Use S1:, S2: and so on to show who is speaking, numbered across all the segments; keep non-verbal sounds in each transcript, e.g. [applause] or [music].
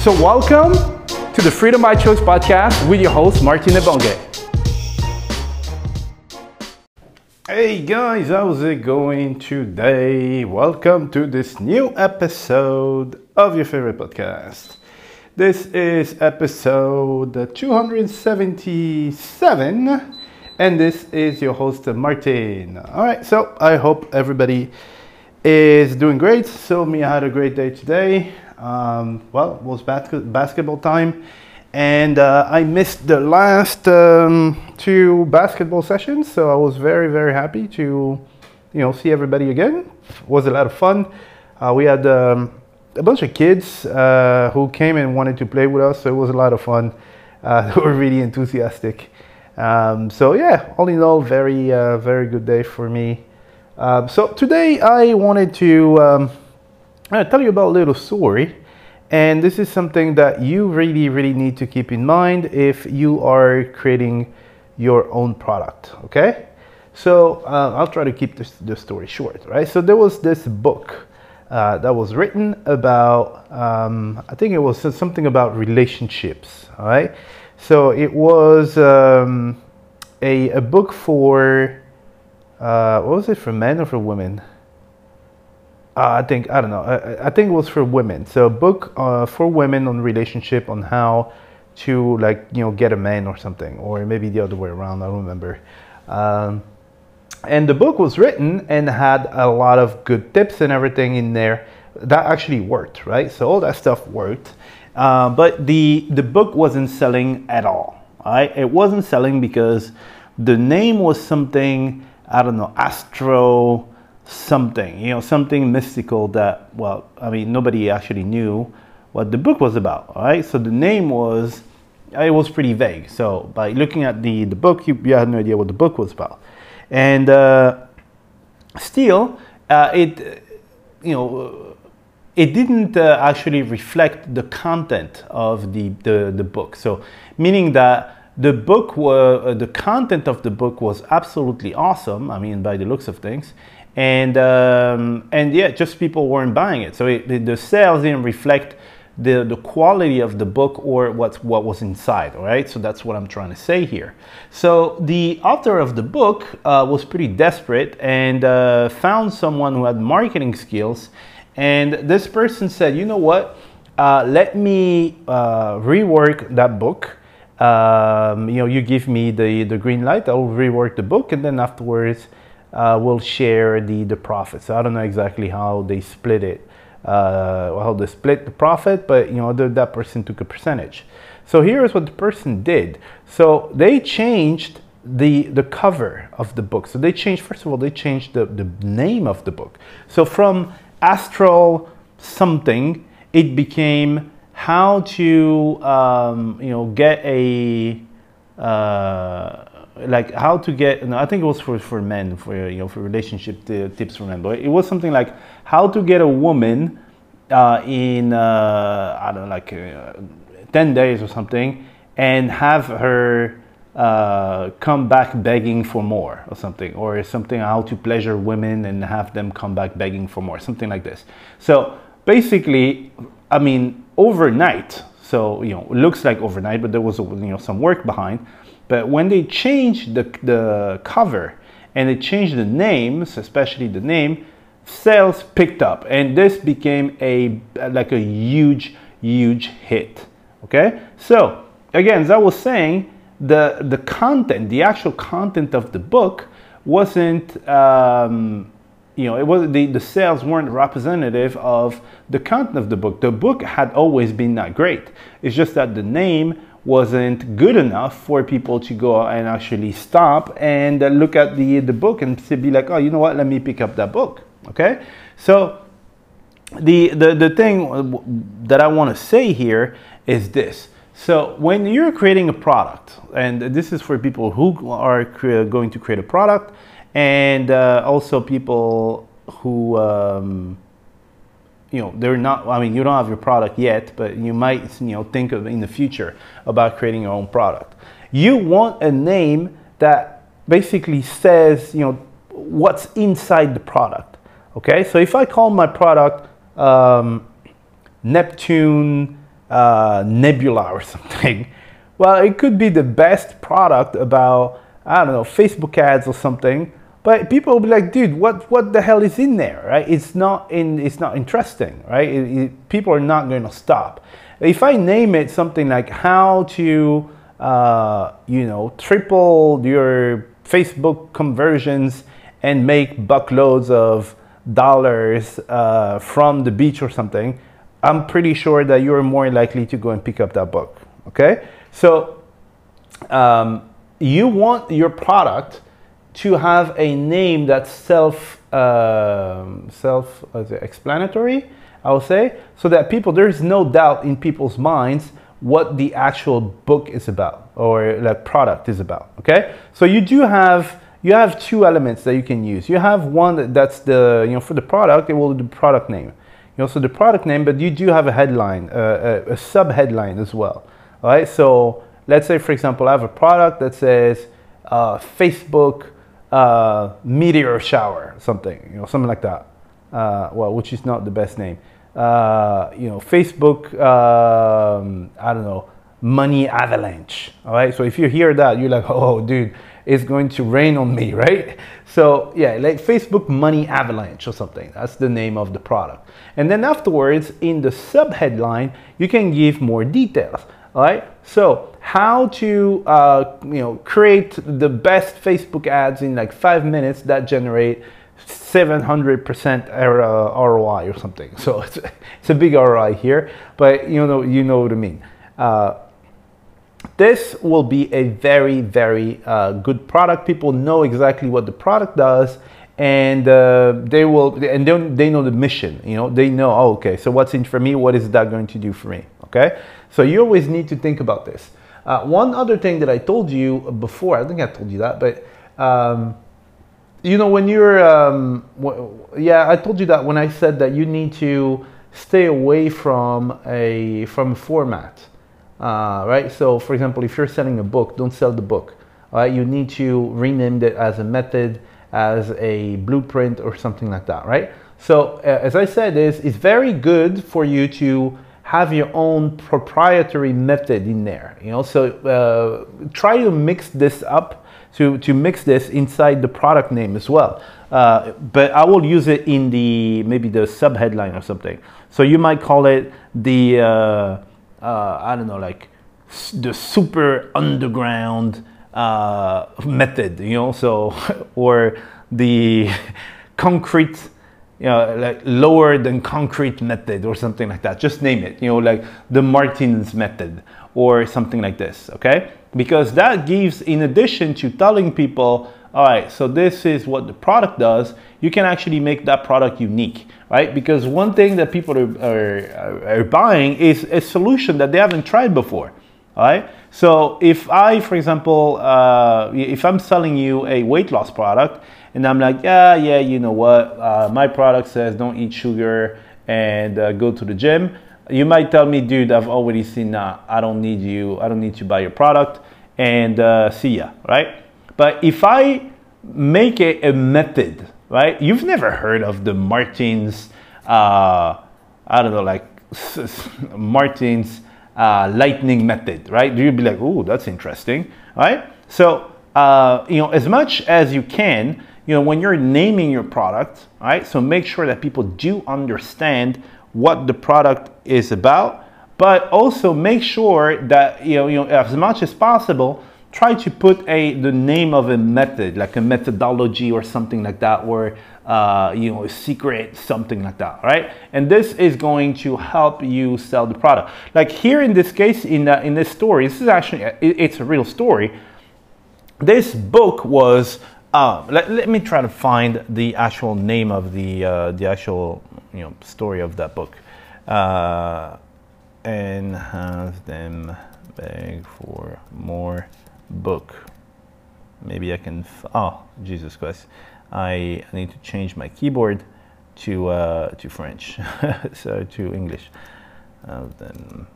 S1: So welcome to the Freedom by Choice podcast with your host, Martin Ebonge. Hey guys, how's it going today? Welcome to this new episode of your favorite podcast. This is episode 277, and this is your host, Martin. All right, so I hope everybody is doing great. So, me, I had a great day today. Um, well, it was bas- basketball time and uh, I missed the last um, two basketball sessions, so I was very very happy to, you know, see everybody again. It was a lot of fun. Uh, we had um, a bunch of kids uh, who came and wanted to play with us, so it was a lot of fun. [laughs] Uh, they were really enthusiastic. Um, so yeah, all in all, very uh, very good day for me. Um, so today I wanted to um, tell you about a little story. And this is something that you really, really need to keep in mind if you are creating your own product, okay? So uh, I'll try to keep this, this story short, right? So there was this book uh, that was written about, um, I think it was something about relationships, all right? So it was um, a, a book for, uh, what was it, for men or for women? Uh, I think I don't know. I, I, think it was for women. So a book uh, for women on relationship on how to like you know get a man or something, or maybe the other way around. I don't remember. Um, and the book was written and had a lot of good tips and everything in there that actually worked, right? So all that stuff worked, uh, but the the book wasn't selling at all. Right? It wasn't selling because the name was something I don't know astro something, you know, something mystical that, well, I mean, nobody actually knew what the book was about, all right? So the name was, it was pretty vague. So by looking at the, the book, you, you had no idea what the book was about. And uh, still, uh, it, you know, it didn't uh, actually reflect the content of the, the, the book. So meaning that the book, were, the content of the book was absolutely awesome. I mean, by the looks of things and um, and yeah, just people weren't buying it. So it, the sales didn't reflect the the quality of the book or what's what was inside. All right, so that's what I'm trying to say here. So the author of the book uh, was pretty desperate and uh, found someone who had marketing skills, and this person said, you know what? Uh, let me uh, rework that book. Um, you know, you give me the the green light. I'll rework the book, and then afterwards uh, will share the, the profit. So I don't know exactly how they split it, uh, how they split the profit, but you know, the, that person took a percentage. So here's what the person did. So they changed the the cover of the book. So they changed, first of all, they changed the, the name of the book. So from astral something, it became how to um, you know get a uh, like how to get no, i think it was for, for men for you know for relationship tips for men but it was something like how to get a woman uh, in uh, i don't know like uh, 10 days or something and have her uh, come back begging for more or something or something how to pleasure women and have them come back begging for more something like this. So basically i mean overnight so you know it looks like overnight but there was you know some work behind but when they changed the, the cover and they changed the names, especially the name, sales picked up. And this became a like a huge, huge hit. Okay, so again, as I was saying, the the content, the actual content of the book, wasn't. Um, you know, it was the, the sales weren't representative of the content of the book. The book had always been that great. It's just that the name wasn't good enough for people to go and actually stop and look at the the book and to be like, oh, you know what? Let me pick up that book. Okay, so the the the thing that I want to say here is this. So when you're creating a product, and this is for people who are going to create a product, and uh, also people who um, you know they're not i mean you don't have your product yet but you might you know think of in the future about creating your own product. You want a name that basically says you know what's inside the product okay? So if i call my product um, neptune uh, nebula or [laughs] something well it could be the best product about i don't know facebook ads or something but people will be like, dude, what, what the hell is in there, right? It's not in, it's not interesting, right? It, it, people are not going to stop. If I name it something like how to, uh, you know, triple your Facebook conversions and make buckloads of dollars uh, from the beach or something, I'm pretty sure that you're more likely to go and pick up that book. Okay, so um, you want your product to have a name that's self uh, self explanatory i will say so that people there's no doubt in people's minds what the actual book is about or that product is about okay? So you do have you have two elements that you can use. You have one that's the you know for the product it will be the product name. You know so the product name but you do have a headline uh, a, a sub headline as well all right? So let's say for example i have a product that says uh, facebook uh, meteor shower, something, you know, something like that. Uh, well, which is not the best name. Uh, you know, Facebook, um, I don't know, money avalanche. All right. So if you hear that, you're like, [laughs] oh, dude, it's going to rain on me, [laughs] right? So yeah, like Facebook money avalanche or something. That's the name of the product. And then afterwards, in the sub headline, you can give more details. All right. So how to uh, you know create the best Facebook ads in like five minutes that generate 700% ROI or something. So it's, it's a big ROI here, but you know you know what I mean. Uh, this will be a very very uh, good product. People know exactly what the product does, and uh, they will and they, they know the mission. You know they know oh, okay. So what's in for me? What is that going to do for me? Okay. So you always need to think about this. Uh, one other thing that I told you before, I think I told you that, but um, you know when you're, um, yeah, I told you that when I said that you need to stay away from a from a format, uh, right? So for example, if you're selling a book, don't sell the book. Right? You need to rename it as a method, as a blueprint, or something like that, right? So uh, as I said, is it's very good for you to have your own proprietary method in there. You know, so uh, try to mix this up to, to mix this inside the product name as well. Uh, but I will use it in the maybe the sub headline or something. So you might call it the uh, uh I don't know like the super underground uh, method. You know, so [laughs] or the concrete you know, like lower than concrete method or something like that. Just name it, you know, like the Martins method or something like this, okay? Because that gives, in addition to telling people, all right, so this is what the product does, you can actually make that product unique, right? Because one thing that people are, are, are buying is a solution that they haven't tried before, all right? So if I, for example, uh, if I'm selling you a weight loss product and I'm like, yeah, yeah, you know what? Uh, my product says don't eat sugar and uh, go to the gym. You might tell me, dude, I've already seen that. I don't need you. I don't need to buy your product and uh, see ya, right? But if I make it a method, right? You've never heard of the Martins, uh, I don't know, like [laughs] Martins uh, lightning method, right? You'd be like, oh, that's interesting, right? So, uh, you know, as much as you can, you know, when you're naming your product, right? So make sure that people do understand what the product is about, but also make sure that you know, you know as much as possible try to put a the name of a method like a methodology or something like that or uh, you know a secret something like that right? And this is going to help you sell the product. Like here in this case in uh, in this story this is actually it, it's a real story. This book was uh, let, let me try to find the actual name of the uh, the actual you know story of that book. Uh, and have them beg for more book. Maybe I can, oh, Jesus Christ. I need to change my keyboard to, uh, to French, [laughs] so to English. Uh, then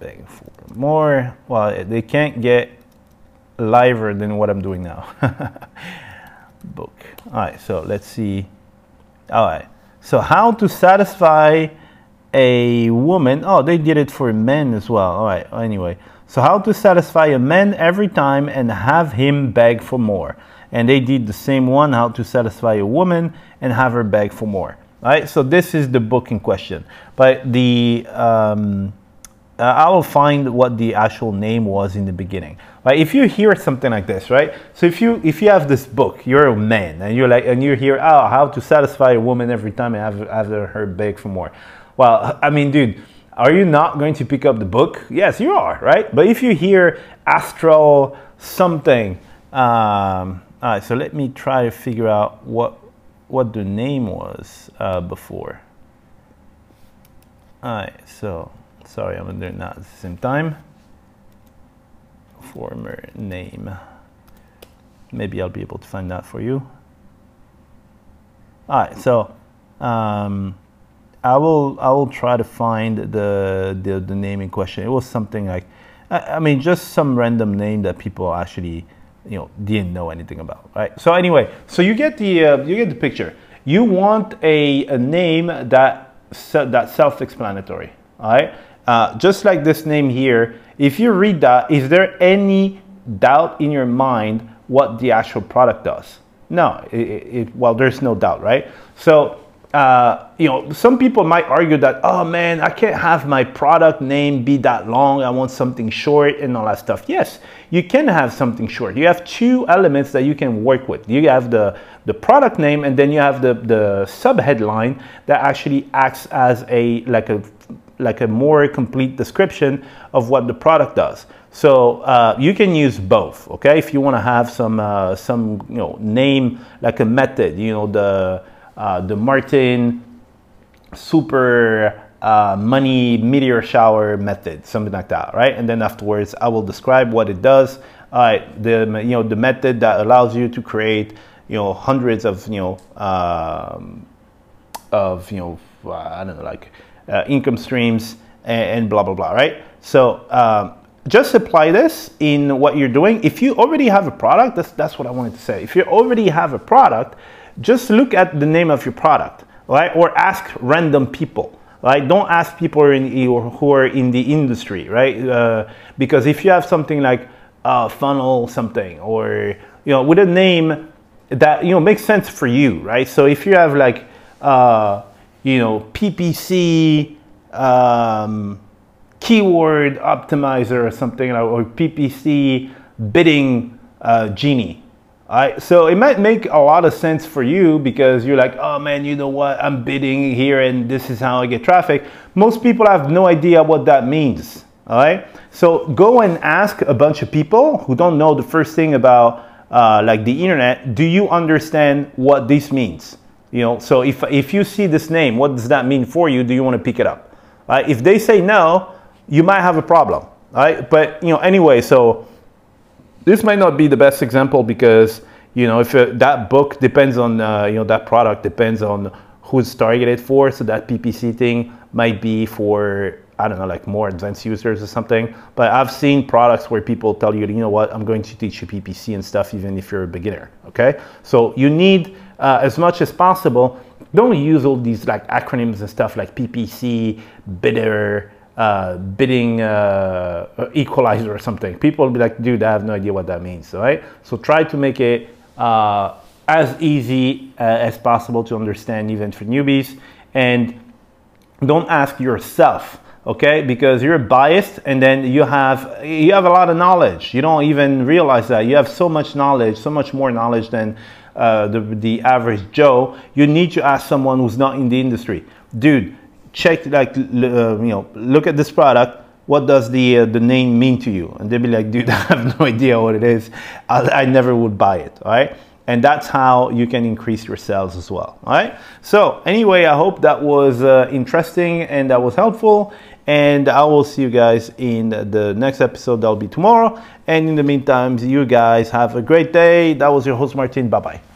S1: beg for more. Well, they can't get liver than what I'm doing now. [laughs] book. All right, so let's see. All right, so how to satisfy a woman. Oh, they did it for men as well. All right, anyway. So how to satisfy a man every time and have him beg for more. And they did the same one, how to satisfy a woman and have her beg for more. Right? So this is the book in question. But the um, uh, I will find what the actual name was in the beginning. Right? If you hear something like this, right? So if you if you have this book, you're a man, and you're like, and you hear, oh, how to satisfy a woman every time and have, have her beg for more. Well, I mean, dude are you not going to pick up the book? Yes, you are, right? But if you hear astral something, um, all right, so let me try to figure out what what the name was uh, before. All right, so sorry, I'm doing that at the same time. Former name. Maybe I'll be able to find that for you. All right, so um, I will I will try to find the the, the name in question. It was something like I, I mean just some random name that people actually you know didn't know anything about, right? So anyway, so you get the uh, you get the picture. You want a, a name that that's self-explanatory, all right? Uh, just like this name here, if you read that, is there any doubt in your mind what the actual product does? No, it, it, well, there's no doubt, right? So uh, you know, some people might argue that, oh man, I can't have my product name be that long. I want something short and all that stuff. Yes, you can have something short. You have two elements that you can work with. You have the, the product name and then you have the, the sub headline that actually acts as a, like a, like a more complete description of what the product does. So uh, you can use both, okay? If you want to have some, uh, some, you know, name like a method, you know, the, uh, the Martin super uh, money meteor shower method, something like that, right? And then afterwards, I will describe what it does. Uh, the you know the method that allows you to create you know hundreds of you know um, of you know I don't know like uh, income streams and, and, blah blah blah, right? So um, just apply this in what you're doing. If you already have a product, that's that's what I wanted to say. If you already have a product, just look at the name of your product, right? Or ask random people, right? Don't ask people in, who are in the industry, right? Uh, because if you have something like uh, funnel something or, you know, with a name that, you know, makes sense for you, right? So if you have like, uh, you know, PPC, um, keyword optimizer or something, or PPC bidding uh, genie, Alright, so it might make a lot of sense for you because you're like, oh man, you know what? I'm bidding here and this is how I get traffic. Most people have no idea what that means. Alright, so go and ask a bunch of people who don't know the first thing about uh, like the internet. Do you understand what this means? You know, so if if you see this name, what does that mean for you? Do you want to pick it up? Right? If they say no, you might have a problem. Right? But you know, anyway, so this might not be the best example because you know if uh, that book depends on uh, you know that product depends on who's targeted for so that ppc thing might be for i don't know like more advanced users or something but i've seen products where people tell you you know what i'm going to teach you ppc and stuff even if you're a beginner okay so you need uh, as much as possible don't use all these like acronyms and stuff like ppc bidder uh, bidding uh, equalizer or something. People will be like, dude, I have no idea what that means, right? So try to make it uh, as easy uh, as possible to understand even for newbies. And don't ask yourself, okay because you're biased and then you have you have a lot of knowledge you don't even realize that you have so much knowledge so much more knowledge than uh, the, the average joe you need to ask someone who's not in the industry dude check like uh, you know look at this product what does the uh, the name mean to you? And they'll be like dude [laughs] i have no idea what it is. I, I never would buy it all right? And that's how you can increase your sales as well all right? So anyway i hope that was uh, interesting and that was helpful. And i will see you guys in the next episode. That'll be tomorrow. And in the meantime you guys have a great day. That was your host martin. Bye bye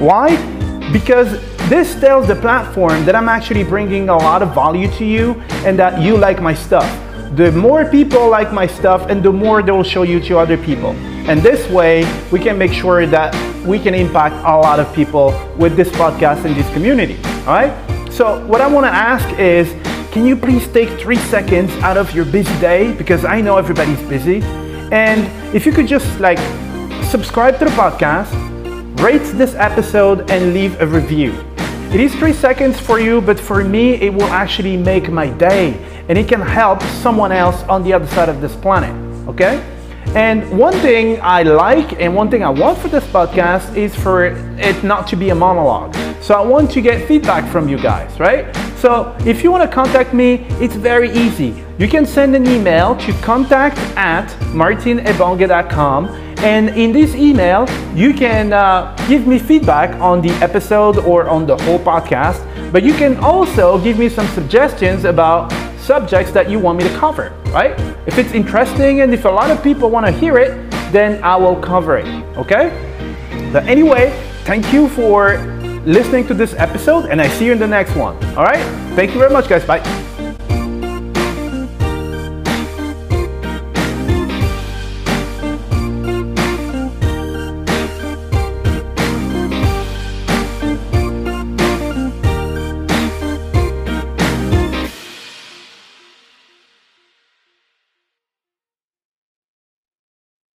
S1: Why? Because this tells the platform that I'm actually bringing a lot of value to you and that you like my stuff. The more people like my stuff and the more they will show you to other people. And this way, we can make sure that we can impact a lot of people with this podcast and this community. All right? So, what I want to ask is can you please take three seconds out of your busy day? Because I know everybody's busy. And if you could just like subscribe to the podcast, rate this episode, and leave a review. It is three seconds for you, but for me, it will actually make my day and it can help someone else on the other side of this planet. Okay? And one thing I like and one thing I want for this podcast is for it not to be a monologue. So I want to get feedback from you guys, right? So if you want to contact me, it's very easy. You can send an email to contact at martinebonge.com and in this email, you can uh, give me feedback on the episode or on the whole podcast, but you can also give me some suggestions about subjects that you want me to cover, right? If it's interesting and if a lot of people want to hear it, then I will cover it, okay? But anyway, thank you for listening to this episode and I see you in the next one, all right? Thank you very much, guys. Bye.